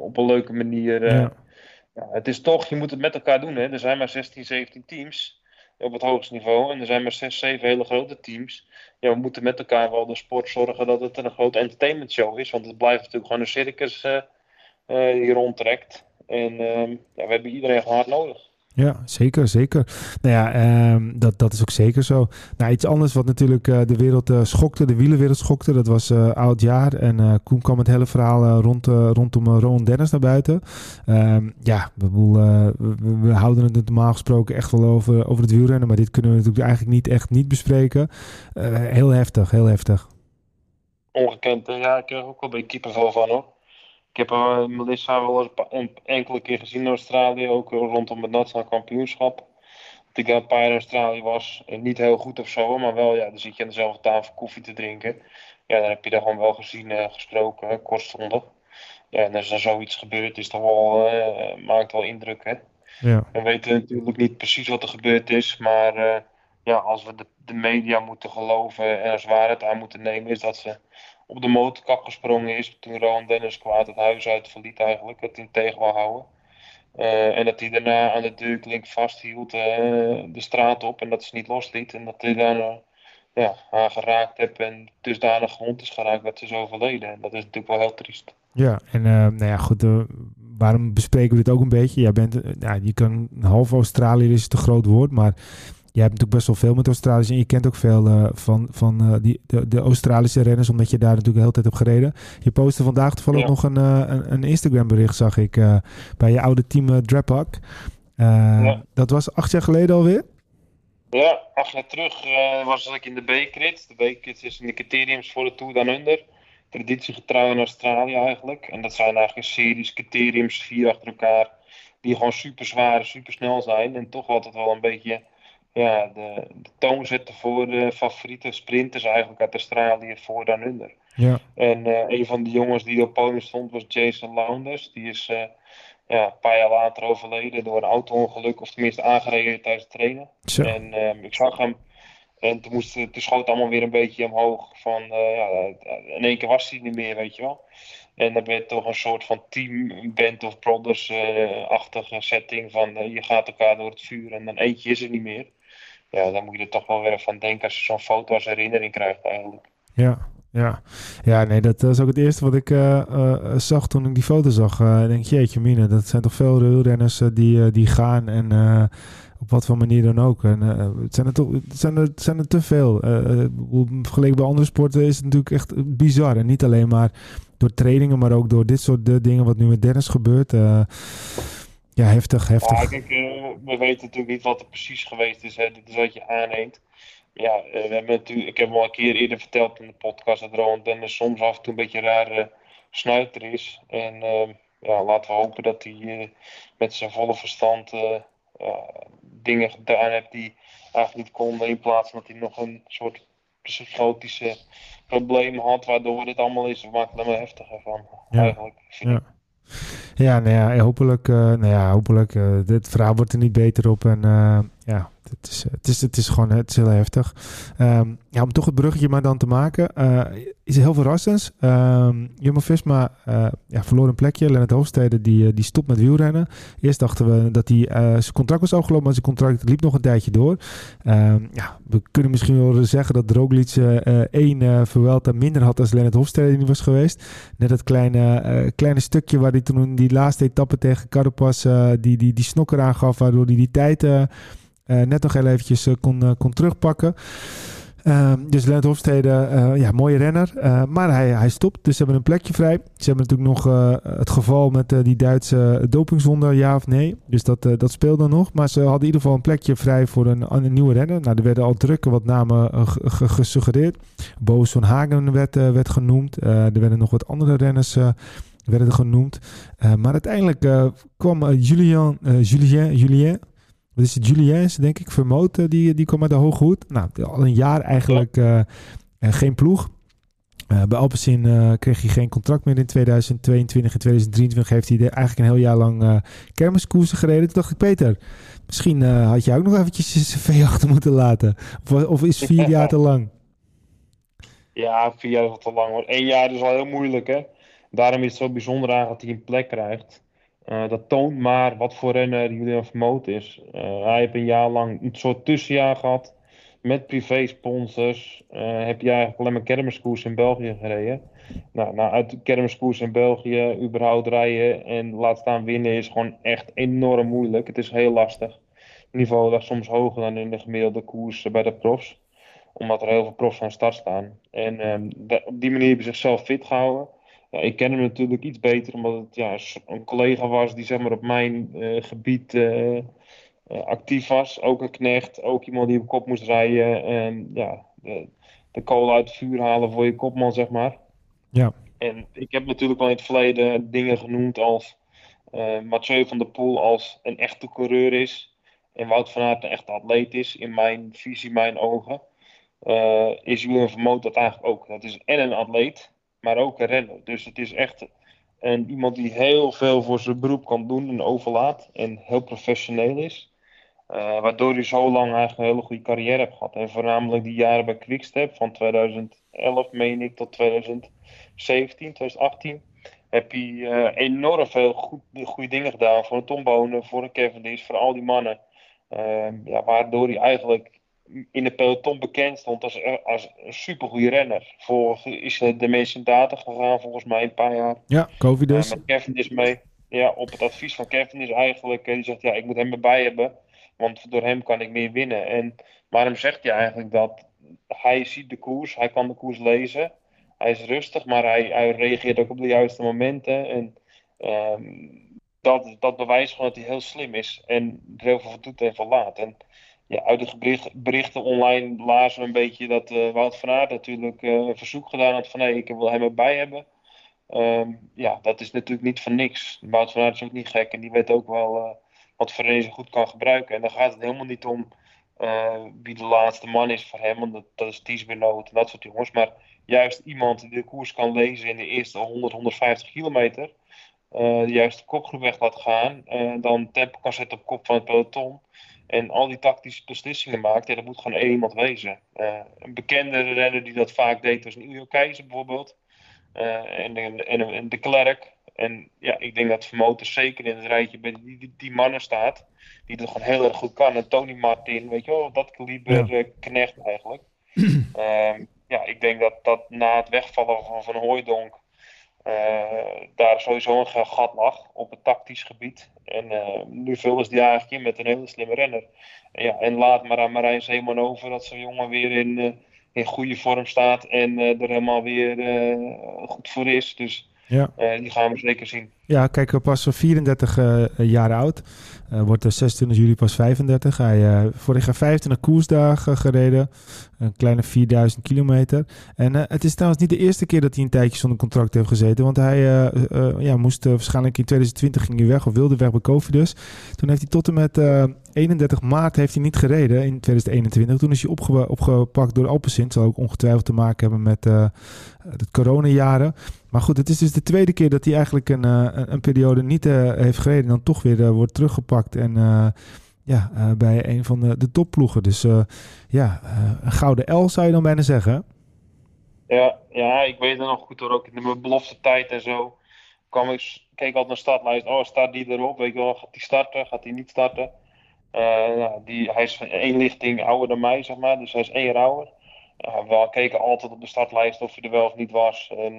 B: op een leuke manier. Ja. Ja, het is toch, je moet het met elkaar doen. Hè. Er zijn maar 16, 17 teams op het hoogste niveau. En er zijn maar 6, 7 hele grote teams. Ja, we moeten met elkaar wel de sport zorgen dat het een grote entertainment show is. Want het blijft natuurlijk gewoon een circus uh, die rondtrekt. En uh, ja, we hebben iedereen gewoon hard nodig.
A: Ja, zeker, zeker. Nou ja, um, dat, dat is ook zeker zo. Nou, iets anders wat natuurlijk uh, de wereld uh, schokte, de wielenwereld schokte, dat was uh, oud jaar. En Koen kwam het hele verhaal rond, rondom Rowan Dennis naar buiten. Um, ja, we, we, houden het normaal gesproken echt wel over, over het wielrennen, maar dit kunnen we natuurlijk eigenlijk niet echt niet bespreken. heel heftig, heel heftig.
B: Ongekend, ja, ik krijg ook wel een beetje van hoor. Ik heb uh, Melissa wel een enkele keer gezien in Australië, ook rondom het nationaal kampioenschap. Dat ik een paar in Australië was. Niet heel goed of zo, maar wel, ja, dan zit je aan dezelfde tafel koffie te drinken. Ja, dan heb je daar gewoon wel gezien, gesproken, kortstondig. Ja, en als er zoiets gebeurt, is toch wel, uh, maakt wel indruk, hè. Ja. We weten natuurlijk niet precies wat er gebeurd is, maar ja, als we de, de media moeten geloven en als waarheid aan moeten nemen, is dat ze op de motorkap gesprongen is. Toen Rowan Dennis kwaad het huis uit verliet eigenlijk. Dat hij tegen wou houden. Uh, en dat hij daarna aan de deurklink vasthield uh, de straat op. En dat ze niet losliet. En dat hij daarna uh, ja, haar geraakt heeft. En dusdanig gewond is geraakt dat ze is overleden. En dat is natuurlijk wel heel triest.
A: Ja, en nou ja, goed. waarom bespreken we dit ook een beetje? Jij bent, ja, je kan half Australië is het groot woord, maar je hebt natuurlijk best wel veel met Australiërs en je kent ook veel uh, van, van uh, die, de, de, Australische renners, omdat je daar natuurlijk de hele tijd op gereden. Je postte vandaag toevallig ja. nog een, uh, een, een, Instagram bericht, zag ik, bij je oude team Drapak. Ja. Dat was acht jaar geleden alweer?
B: Ja, acht jaar terug was ik in de B-crit. De B-crit is in de criteriums voor de Tour dan under. Traditiegetrouw in Australië eigenlijk. En dat zijn eigenlijk een series criteriums, vier achter elkaar, die gewoon super zwaar, super snel zijn. En toch altijd wel een beetje ja, de, de toon zetten voor de favoriete sprinters eigenlijk uit Australië voor dan under. Ja. En uh, een van de jongens die op podium stond was Jason Lowndes. Die is uh, ja, een paar jaar later overleden door een auto-ongeluk, of tenminste aangereden tijdens het trainen. Zo. En uh, ik zag hem en toen, moest, toen schoot allemaal weer een beetje omhoog. Van, ja, in één keer was hij niet meer, weet je wel. En dan ben je toch een soort van team, band of brothers-achtige setting. Van je gaat elkaar door het vuur en dan eentje is er niet meer ja, dan moet je er toch wel weer van denken als je zo'n foto als herinnering krijgt eigenlijk.
A: Ja, ja. ja, nee, dat is ook het eerste wat ik uh, uh, zag toen ik die foto zag. Uh, ik denk, jeetje mine, dat zijn toch veel wielrenners die, die gaan en op wat voor manier dan ook. En, het, zijn er toch, het, zijn er, zijn er te veel. vergeleken bij andere sporten is het natuurlijk echt bizar. En niet alleen maar door trainingen, maar ook door dit soort dingen wat nu met Dennis gebeurt. Ja, heftig, heftig.
B: Ja, kijk, uh, we weten natuurlijk niet wat er precies geweest is. Hè. Dit is wat je aanneemt. Ja, uh, we hebben natuurlijk, ik heb al een keer eerder verteld in de podcast dat Rowan Dennis soms af en toe een beetje een rare snuiter is. En uh, ja, laten we hopen dat hij met zijn volle verstand dingen gedaan heeft die eigenlijk niet konden. In plaats van dat hij nog een soort psychotische probleem had, waardoor dit allemaal is. We maken er maar heftiger van, ja. eigenlijk.
A: Ja. Ja, nou ja, hopelijk, nou ja, hopelijk. dit verhaal wordt er niet beter op. En ja, het is, het is, het is gewoon het is heel heftig. Um, ja, om toch het bruggetje maar dan te maken, uh, is heel verrassend. Um, Jumbo-Visma uh, ja, verloor een plekje. Lennart Hoofdstede die, eh, die stopt met wielrennen. Eerst dachten we dat hij zijn contract was afgelopen, maar zijn contract liep nog een tijdje door. Um, ja, we kunnen misschien wel zeggen dat Roglic één Vuelta minder had als Lennart Hofstede die was geweest. Net dat kleine, kleine stukje waar hij toen die laatste etappe tegen Carapaz die, die, die snokker aangaf, waardoor hij die tijd net nog heel eventjes uh, kon, uh, kon terugpakken. Ehm, dus Lennart Hofstede, ja, mooie renner. maar hij, hij stopt, dus ze hebben een plekje vrij. Ze hebben natuurlijk nog het geval met die Duitse dopingzonde, ja of nee. Dus dat, dat speelde nog. Maar ze hadden in ieder geval een plekje vrij voor een, een nieuwe renner. Nou, er werden al drukke wat namen gesuggereerd. Boos van Hagen werd, werd genoemd. er werden nog wat andere renners werden genoemd. maar uiteindelijk kwam Julien, Julien, Julien wat is het, Julien's, denk ik, vermoten, die, die kwam uit de Hoge Hoed. Nou, al een jaar eigenlijk uh, geen ploeg. Uh, bij Alpecin kreeg hij geen contract meer in 2022. En 2023 heeft hij eigenlijk een heel jaar lang kermiskoersen gereden. Toen dacht ik, Peter, misschien had je ook nog eventjes je cv achter moeten laten. Of, of is vier jaar te lang?
B: Ja, vier jaar is te lang. Hoor. Eén jaar is al heel moeilijk, hè. Daarom is het zo bijzonder eigenlijk dat hij een plek krijgt. Uh, dat toont maar wat voor renner Julian Vermoot is. Uh, hij heeft een jaar lang een soort tussenjaar gehad. Met privé-sponsors. Uh, heb je eigenlijk alleen maar kermiskoers in België gereden. Nou, nou uit kermiskoers in België überhaupt rijden en laat staan winnen is gewoon echt enorm moeilijk. Het is heel lastig. Het niveau ligt soms hoger dan in de gemiddelde koers bij de profs. Omdat er heel veel profs van start staan. En ehm, op die manier hebben ze zichzelf fit gehouden. Ja, ik ken hem natuurlijk iets beter, omdat het ja, een collega was die zeg maar, op mijn uh, gebied uh, actief was. Ook een knecht, ook iemand die op kop moest rijden. En ja, de, de kolen uit het vuur halen voor je kopman, zeg maar.
A: Ja.
B: En ik heb natuurlijk wel in het verleden dingen genoemd als uh, Mathieu van der Poel als een echte coureur is. En Wout van Aert een echte atleet is, in mijn visie, mijn ogen. Uh, is Julian Vermoot dat eigenlijk ook. Dat is en een atleet, maar ook een renner. Dus het is echt een, iemand die heel veel voor zijn beroep kan doen en overlaat. En heel professioneel is. Uh, waardoor hij zo lang eigenlijk een hele goede carrière heeft gehad. En voornamelijk die jaren bij Quickstep van 2011, meen ik, tot 2017, 2018. Heb hij uh, enorm veel goed, goede dingen gedaan voor een Tom Bonen, voor een Cavendish, voor al die mannen. Uh, ja, waardoor hij eigenlijk in de peloton bekend stond als, als een supergoeie renner. Voor is de meeste data gegaan volgens mij een paar jaar.
A: Ja, Covid dus.
B: Met Kevin is mee. Ja, op het advies van Kevin is eigenlijk. Die zegt ja, ik moet hem erbij hebben. Want door hem kan ik meer winnen. En waarom zegt hij eigenlijk dat? Hij ziet de koers, hij kan de koers lezen. Hij is rustig, maar hij, hij reageert ook op de juiste momenten. En um, dat, dat bewijst gewoon dat hij heel slim is. En er heel veel doet en veel laat. En ja, uit de berichten online lazen we een beetje dat uh, Wout van Aert natuurlijk uh, een verzoek gedaan had van hey, ik wil hem erbij hebben. Um, ja, dat is natuurlijk niet van niks. Wout van Aert is ook niet gek en die weet ook wel uh, wat Vereniging goed kan gebruiken. En dan gaat het helemaal niet om wie de laatste man is voor hem, want dat, dat is Ties Benoot en dat soort jongens. Maar juist iemand die de koers kan lezen in de eerste 100, 150 kilometer. de juiste kopgroep weg laat gaan. dan tempo kan zetten op kop van het peloton. En al die tactische beslissingen maakt, ja, dat moet gewoon één iemand wezen. Uh, een bekende renner die dat vaak deed was Ilio Keizer bijvoorbeeld. Uh, en, en, en, de Klerk. En ja, ik denk dat Vermoten zeker in het rijtje bij die, die, die, mannen staat. Die dat gewoon heel erg goed kan. En Tony Martin, weet je wel, dat kaliber ja. uh, knecht eigenlijk. um, ja, ik denk dat, dat na het wegvallen van Van Hooijdonk uh, daar sowieso een gat lag op het tactisch gebied. En uh, nu vullen ze die eigenlijk in met een hele slimme renner. En, ja, en laat maar aan Marijn Zeeman over dat zo'n jongen weer in, uh, in goede vorm staat en er helemaal weer goed voor is. Dus ja. die gaan we zeker zien.
A: Ja, kijk, pas 34 jaar oud. Uh, wordt er 26 juli pas 35. Hij uh, vorig jaar 25 koersdagen gereden. Een kleine 4000 kilometer. En het is trouwens niet de eerste keer dat hij een tijdje zonder contract heeft gezeten. Want hij ja, moest waarschijnlijk in 2020 ging hij weg of wilde weg bij Covidus. Toen heeft hij tot en met 31 maart heeft hij niet gereden in 2021. Toen is hij opge opgepakt door Alpecin. Zal ook ongetwijfeld te maken hebben met de coronajaren. Maar goed, het is dus de tweede keer dat hij eigenlijk een, een, periode niet heeft gereden, dan toch weer wordt teruggepakt en ja, bij een van de, de topploegen. Dus ja, een gouden L zou je dan bijna zeggen.
B: Ja, ja, ik weet het nog goed hoor, ook in de belofte tijd en zo. Kwam ik, keek altijd naar startlijst, oh staat die erop, weet je wel, gaat die starten, gaat die niet starten. Die, hij is één lichting ouder dan mij, zeg maar, dus hij is één jaar ouder. We keken altijd op de startlijst of hij er wel of niet was. En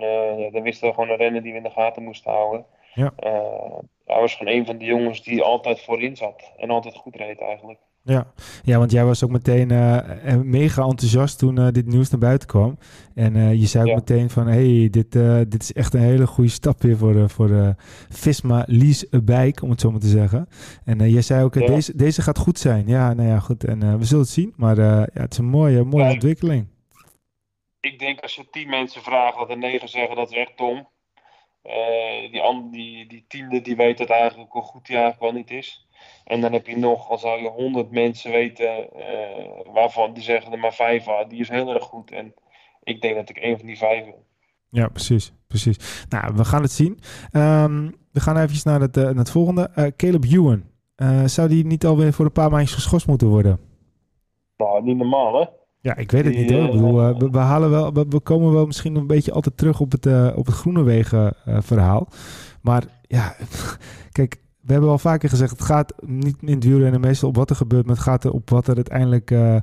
B: dan wisten we gewoon een rennen die we in de gaten moesten houden. Ja. hij was gewoon een van die jongens die altijd voorin zat en altijd goed reed eigenlijk.
A: Ja. ja, want jij was ook meteen uh, mega enthousiast toen uh, dit nieuws naar buiten kwam. En uh, je zei ook meteen van, hey, dit, dit is echt een hele goede stap weer voor, voor Visma Lease Bike, om het zo maar te zeggen. En jij zei ook, deze, deze gaat goed zijn. Ja, nou ja, goed. En we zullen het zien. Maar ja, het is een mooie, mooie ontwikkeling.
B: Ik denk als je tien mensen vraagt, dat er negen zeggen, dat is echt dom. Die, die, die tiende, die weet het eigenlijk hoe goed die eigenlijk wel niet is. En dan heb je nog, al zou je honderd mensen weten, uh, waarvan die zeggen er maar vijf, ah, die is heel erg goed. En ik denk dat ik een van die vijf ben.
A: Ja, precies. precies. Nou, we gaan het zien. Um, we gaan even naar het, uh, naar het volgende. Caleb Ewan. zou die niet alweer voor een paar maandjes geschorst moeten worden?
B: Nou, niet normaal, hè?
A: Ja, ik weet het niet hoor. Ik bedoel, we, we, halen wel, we, komen wel misschien een beetje altijd terug op het, op het Groenewegen verhaal. Maar ja, kijk, we hebben al vaker gezegd, het gaat niet in het wielrennen meestal op wat er gebeurt, maar het gaat er op wat er uiteindelijk uh, uh,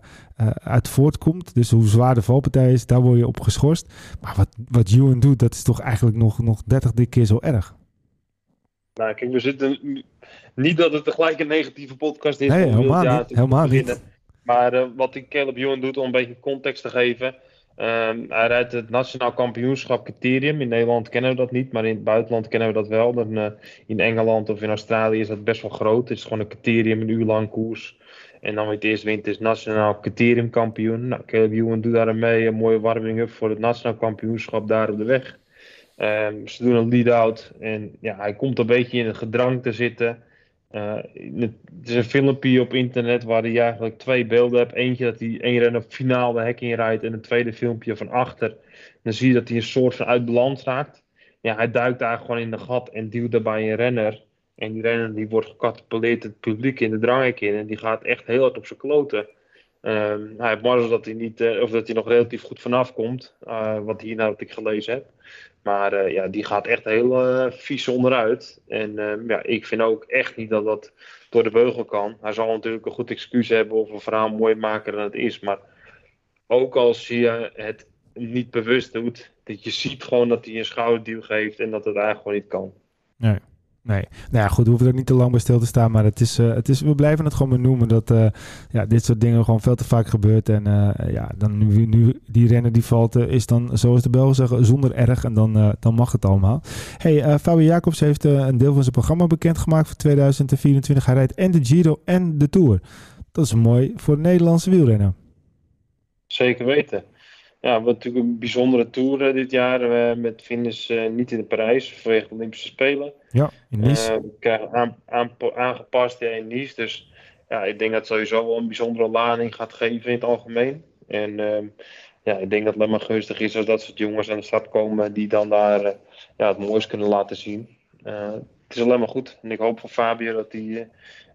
A: uit voortkomt. Dus hoe zwaar de valpartij is, daar word je op geschorst. Maar wat, wat Ewan doet, dat is toch eigenlijk nog, nog 30 keer zo erg.
B: Nou, kijk, we zitten niet dat het gelijk een negatieve podcast is.
A: Nee, helemaal niet. Helemaal niet.
B: Maar uh, wat ik Caleb Ewan doet, om een beetje context te geven. Um, hij rijdt het nationaal kampioenschap criterium. In Nederland kennen we dat niet, maar in het buitenland kennen we dat wel. Dan, uh, in Engeland of in Australië is dat best wel groot. Het is gewoon een criterium, een uur lang koers. En dan weer het eerste wint is nationaal criteriumkampioen. Nou, Caleb Ewan doet daar mee een mooie warming-up voor het nationaal kampioenschap daar op de weg. Um, ze doen een lead-out en ja, hij komt een beetje in het gedrang te zitten. Uh, het is een filmpje op internet waar je eigenlijk twee beelden hebt. Eentje dat hij één renner finaal de hek in rijdt en een tweede filmpje van achter. Dan zie je dat hij een soort van uit balans raakt. Ja, hij duikt daar gewoon in de gat en duwt daarbij een renner. En die renner die wordt gecatapuleerd het publiek in de dranghek in. En die gaat echt heel hard op zijn kloten. Hij heeft mazzel dat hij, niet, uh, of dat hij nog relatief goed vanaf komt. Uh, wat hierna wat ik gelezen heb. Maar uh, ja, die gaat echt heel vies onderuit. En uh, ja, ik vind ook echt niet dat dat door de beugel kan. Hij zal natuurlijk een goed excuus hebben of een verhaal mooi maken dan het is. Maar ook als je het niet bewust doet, dat je ziet gewoon dat hij een schouderduw geeft en dat het eigenlijk gewoon niet kan.
A: Nee. Nee, nou ja, goed, we hoeven er niet te lang bij stil te staan. Maar het is, uh, het is, we blijven het gewoon benoemen dat uh, ja, dit soort dingen gewoon veel te vaak gebeurt. En uh, ja, dan nu, nu die renner die valt, is dan, zoals de Belgen zeggen, zonder erg. En dan, dan mag het allemaal. hey, Fabio Jacobs heeft een deel van zijn programma bekendgemaakt voor 2024. Hij rijdt en de Giro en de Tour. Dat is mooi voor Nederlandse wielrennen.
B: Zeker weten ja, wat natuurlijk een bijzondere tour dit jaar. Uh, met finish uh, niet in de Parijs vanwege de Olympische Spelen.
A: Ja, in Nice.
B: We krijgen aan, aan, aangepast ja, in Nice. Dus ja, ik denk dat het sowieso wel een bijzondere lading gaat geven in het algemeen. En ehm, ja, ik denk dat het maar gunstig is als dat soort jongens aan de start komen die dan daar ja, het mooiste kunnen laten zien. het is alleen maar goed. En ik hoop voor Fabio dat hij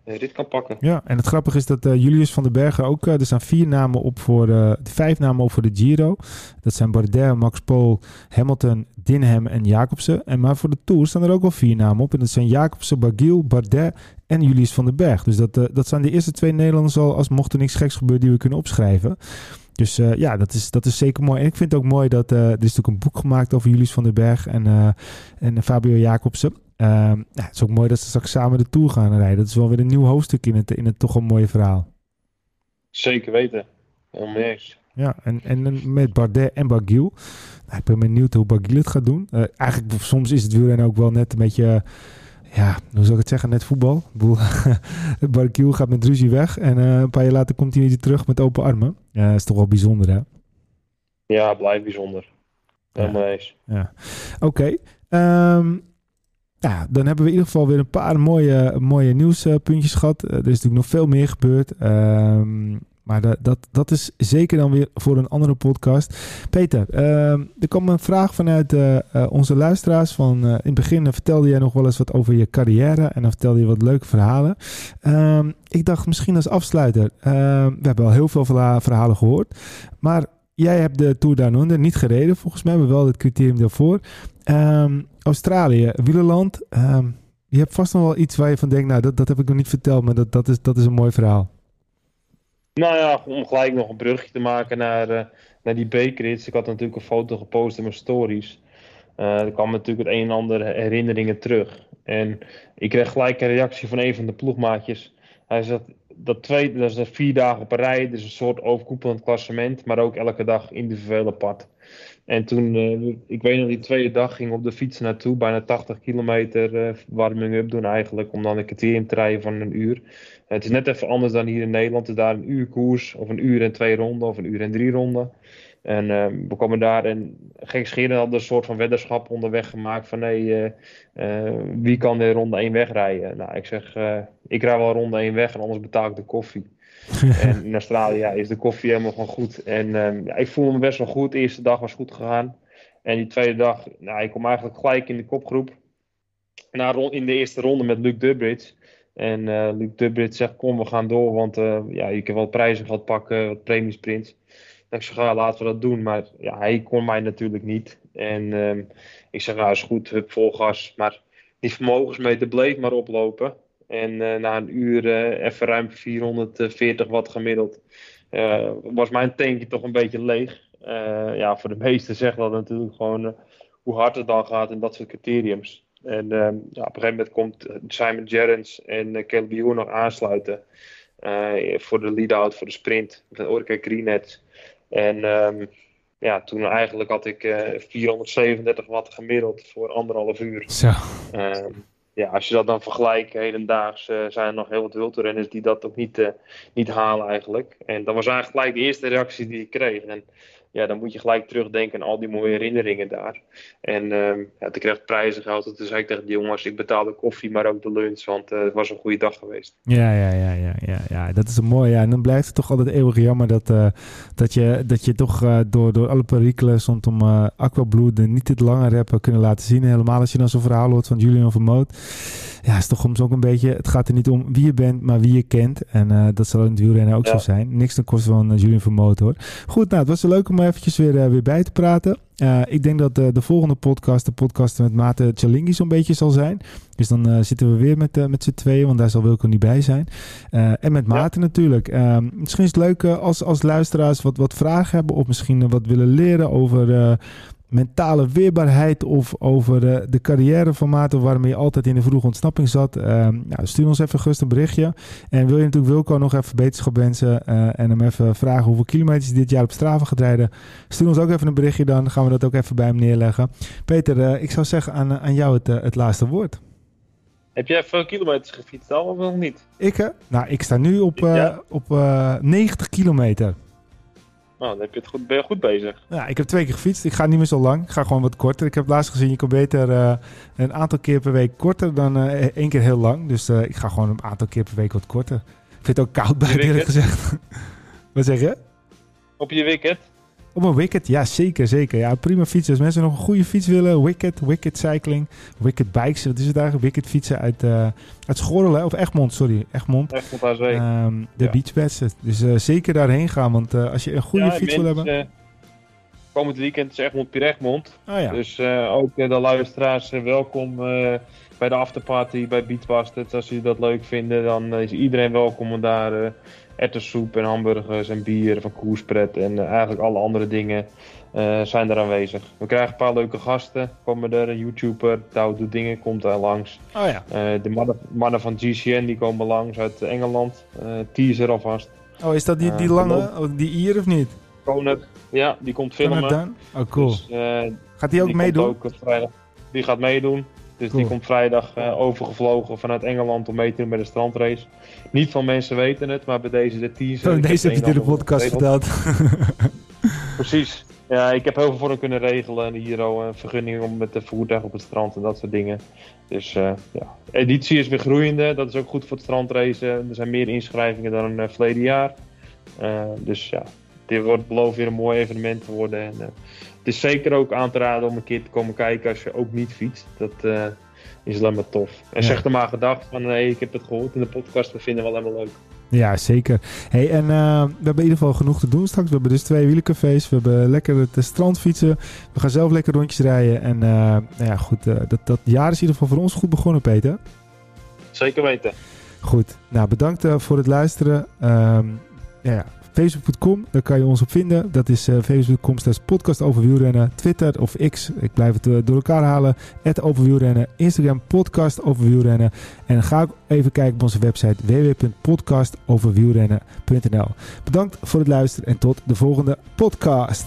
B: dit kan pakken.
A: Ja, en het grappige is dat uh, Julius van den Bergen ook... Uh, er staan vier namen op voor... Uh, vijf namen op voor de Giro. Dat zijn Bardet, Max Pool, Hamilton, Dinham en Jacobsen. En maar voor de Tour staan er ook wel vier namen op. En dat zijn Jacobsen, Bagiel, Bardet en Julius van den Berg. Dus dat, dat zijn de eerste twee Nederlanders al... als mocht er niks geks gebeuren die we kunnen opschrijven. Dus ja, dat is, dat is zeker mooi. En ik vind het ook mooi dat... er is natuurlijk een boek gemaakt over Julius van den Berg en, en Fabio Jacobsen. Ja, het is ook mooi dat ze straks samen de Tour gaan rijden. Dat is wel weer een nieuw hoofdstuk in het, in het toch een mooie verhaal.
B: Zeker weten. Helemaal
A: Ja, en, en met Bardet en Bagiel. Nou, ik ben benieuwd hoe Bagiel het gaat doen. Uh, eigenlijk soms is het wielrennen ook wel net een beetje... Ja, hoe zou ik het zeggen? Net voetbal. Bagiel gaat met ruzie weg. En uh, een paar jaar later komt hij weer terug met open armen. Ja, dat is toch wel bijzonder, hè?
B: Ja, blijft bijzonder. Helemaal ja. eens.
A: Ja. Oké. Okay. Um, ja, dan hebben we in ieder geval weer een paar mooie, mooie nieuwspuntjes gehad. Eh, er is natuurlijk nog veel meer gebeurd. Ehm, Maar dat, dat, dat is zeker dan weer voor een andere podcast. Peter, ehm, er kwam een vraag vanuit uh, onze luisteraars. Van, in het begin vertelde jij nog wel eens wat over je carrière. En dan vertelde je wat leuke verhalen. Ehm, ik dacht misschien als afsluiter. We hebben al heel veel verhalen gehoord. Maar jij hebt de Tour Down niet gereden volgens mij. Maar wel het criterium daarvoor. Australië, wielerland. je hebt vast nog wel iets waar je van denkt. Nou, dat, dat heb ik nog niet verteld. Maar dat, dat, is, dat is een mooi verhaal.
B: Nou ja, om gelijk nog een brugje te maken naar, uh, naar die bekerrits. Ik had natuurlijk een foto gepost in mijn stories. Uh, er kwam natuurlijk het een en ander herinneringen terug. En ik kreeg gelijk een reactie van een van de ploegmaatjes. Hij zegt, dat, twee, dat is vier dagen op een rij. Dus een soort overkoepelend klassement. Maar ook elke dag individueel apart. En toen, uh, ik weet nog, die tweede dag ging op de fiets naartoe. Bijna 80 kilometer warming-up doen eigenlijk. Om dan een kwartier in te rijden van een uur. Het is net even anders dan hier in Nederland. Het is daar een uur koers, of een uur en twee ronden, of een uur en drie ronden. En uh, we komen daar en Gek Scheren had een soort van weddenschap onderweg gemaakt van nee, uh, wie kan de ronde 1 wegrijden? Nou, ik zeg, uh, ik rij wel ronde 1 weg en anders betaal ik de koffie. en in Australië ja, is de koffie helemaal gewoon goed. En ehm, ja, ik voelde me best wel goed. De eerste dag was goed gegaan. En die tweede dag, nou, ik kom eigenlijk gelijk in de kopgroep. Na, in de eerste ronde met Luc Durbridge. En Luc Dubbrit zegt, kom, we gaan door, want ja, je kan wel prijzen gehad pakken, wat premiesprints. Ik zeg, ja, laten we dat doen. Maar ja, hij kon mij natuurlijk niet. En um, ik zeg, nou is goed, hup, vol gas. Maar die vermogensmeter bleef maar oplopen. En uh, na een uur even ruim 440 watt gemiddeld, was mijn tankje toch een beetje leeg. ja, voor de meesten zegt dat natuurlijk gewoon hoe hard het dan gaat in dat soort criteriums. En uh, ja, op een gegeven moment komt Simon Gerrans en uh, Caleb nog aansluiten. Voor de lead-out, voor de sprint. Met Orica Greenet. En um, ja, toen eigenlijk had ik 437 eh, watt gemiddeld voor anderhalf uur.
A: Zo.
B: Ehm, ja, als je dat dan vergelijkt, hedendaags zijn er nog heel wat wildrenners die dat ook niet, niet halen eigenlijk. En dat was eigenlijk gelijk de eerste reactie die ik kreeg. En ja, dan moet je gelijk terugdenken aan al die mooie herinneringen daar. En uh, ja, toen kreeg prijzen gehad. Toen zei ik tegen de jongens, ik betaal de koffie, maar ook de lunch, want uh, het was een goede dag geweest.
A: Ja, ja, ja, ja, ja, ja. dat is een mooi. Ja. En dan blijft het toch altijd eeuwig jammer dat, uh, dat, je, dat je toch uh, door, door alle perikelen rondom uh, Aquabloed niet het lange hebben kunnen laten zien. Helemaal als je dan zo'n verhaal hoort van Julian Vermoot ja, is toch soms ook een beetje. Het gaat er niet om wie je bent, maar wie je kent. En dat zal in het wielrennen ook zo zijn. Niks ten koste van Julian Vermoot hoor. Goed, nou, het was leuk om eventjes weer, uh, weer bij te praten. ik denk dat de volgende podcast, de podcast met Maarten Chalingi, zo'n beetje zal zijn. Dus dan zitten we weer met, met z'n tweeën, want daar zal Wilco niet bij zijn. en met Maarten natuurlijk. Ehm, misschien is het leuk als, als luisteraars wat, wat vragen hebben, of misschien wat willen leren over mentale weerbaarheid of over de, de carrièreformaten waarmee je altijd in de vroege ontsnapping zat. Uh, nou, stuur ons even gerust een berichtje. En wil je natuurlijk Wilco nog even beterschap wensen uh, en hem even vragen hoeveel kilometers hij dit jaar op Strava gaat rijden. Stuur ons ook even een berichtje dan, gaan we dat ook even bij hem neerleggen. Peter, uh, ik zou zeggen aan, aan jou het, het laatste woord.
B: Heb jij veel kilometers gefietst al of nog niet?
A: Ik? Nou, ik sta nu op, ja? op 90 kilometer.
B: Nou, dan heb je het goed, ben je goed bezig.
A: Ja, ik heb twee keer gefietst. Ik ga niet meer zo lang. Ik ga gewoon wat korter. Ik heb laatst gezien, je kan beter uh, een aantal keer per week korter dan uh, één keer heel lang. Dus uh, ik ga gewoon een aantal keer per week wat korter. Ik vind het ook koud bij, eerlijk gezegd. wat zeg je?
B: Op je wicket?
A: Op een Wicked, ja zeker, zeker. Ja, prima fietsen. Als mensen nog een goede fiets willen, Wicked, Wicked Cycling, Wicked Bikes, wat is het eigenlijk? Wicked fietsen uit, uh, uit Schorrel, of Egmond, sorry, Egmond.
B: Egmond. Um,
A: ehm, de ja. Dus uh, zeker daarheen gaan, want uh, als je een goede
B: ja,
A: fiets wil hebben...
B: komend weekend is Egmond Piregmond.
A: Oh, ja.
B: Dus ook de luisteraars welkom bij de afterparty bij Beachbusters. Als jullie dat leuk vinden, dan is iedereen welkom om daar ettersoep en hamburgers en bier van koerspret en uh, eigenlijk alle andere dingen uh, zijn er aanwezig. We krijgen een paar leuke gasten, komen er, een YouTuber, Douw dingen, komt daar langs.
A: Oh ja.
B: Uh, de mannen, mannen, van GCN die komen langs uit Engeland, teaser alvast.
A: Oh, is dat die, die lange, oh, die Ier of niet?
B: Koner, ja, die komt filmen.
A: Oh, cool. Dus, gaat die ook meedoen?
B: Ook, vrijdag, die gaat meedoen. Dus die komt vrijdag uh, overgevlogen vanuit Engeland om mee te doen bij de strandrace. Niet van mensen weten het, maar bij deze de teaser.
A: Oh, deze heb je in de podcast verteld.
B: Precies. Ja, ik heb heel veel voor hem kunnen regelen. Hier al een vergunning om met de voertuig op het strand en dat soort dingen. Dus uh, ja, editie is weer groeiende. Dat is ook goed voor het strandrace. Er zijn meer inschrijvingen dan uh, verleden jaar. dus ja, dit wordt beloofd weer een mooi evenement te worden. En, is zeker ook aan te raden om een keer te komen kijken als je ook niet fietst. Dat is alleen maar tof. En zeg er maar gedacht van, nee, ik heb het gehoord in de podcast, we vinden het wel helemaal leuk.
A: Ja, zeker. Hey, en uh, we hebben in ieder geval genoeg te doen straks. We hebben dus twee wielencafés. We hebben lekker het strand fietsen. We gaan zelf lekker rondjes rijden. En uh, nou ja, goed, uh, dat, dat jaar is in ieder geval voor ons goed begonnen, Peter.
B: Zeker weten.
A: Goed. Nou, bedankt voor het luisteren. Um, ja, Facebook.com, daar kan je ons op vinden. Dat is uh, Facebook.com slash podcast over wielrennen. Twitter of X, ik blijf het uh, door elkaar halen. Het. Instagram podcast over wielrennen. En ga ook even kijken op onze website www.podcastoverwielrennen.nl Bedankt voor het luisteren en tot de volgende podcast.